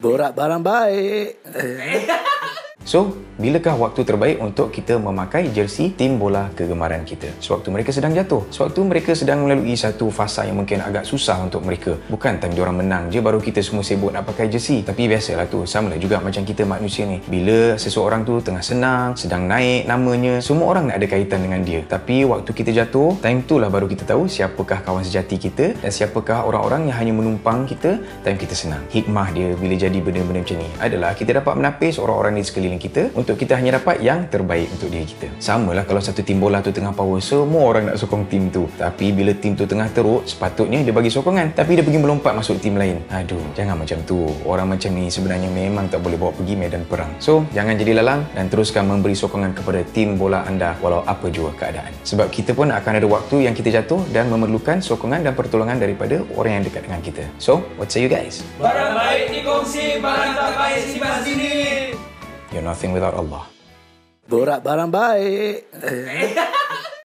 Borak barang baik. So, bilakah waktu terbaik untuk kita memakai jersey tim bola kegemaran kita? Sewaktu mereka sedang jatuh. Sewaktu mereka sedang melalui satu fasa yang mungkin agak susah untuk mereka. Bukan time diorang menang je baru kita semua sibuk nak pakai jersey. Tapi biasalah tu, sama lah juga macam kita manusia ni. Bila seseorang tu tengah senang, sedang naik namanya, semua orang nak ada kaitan dengan dia. Tapi waktu kita jatuh, time tu lah baru kita tahu siapakah kawan sejati kita dan siapakah orang-orang yang hanya menumpang kita time kita senang. Hikmah dia bila jadi benda-benda macam ni adalah kita dapat menapis orang-orang di sekeliling kita untuk kita hanya dapat yang terbaik untuk diri kita. Sama lah kalau satu tim bola tu tengah power, semua orang nak sokong tim tu. Tapi bila tim tu tengah teruk, sepatutnya dia bagi sokongan. Tapi dia pergi melompat masuk tim lain. Aduh, jangan macam tu. Orang macam ni sebenarnya memang tak boleh bawa pergi medan perang. So, jangan jadi lalang dan teruskan memberi sokongan kepada tim bola anda walau apa jua keadaan. Sebab kita pun akan ada waktu yang kita jatuh dan memerlukan sokongan dan pertolongan daripada orang yang dekat dengan kita. So, what say you guys? Barang baik dikongsi, barang tak baik simpan sini. You're nothing without Allah. Borak barang baik.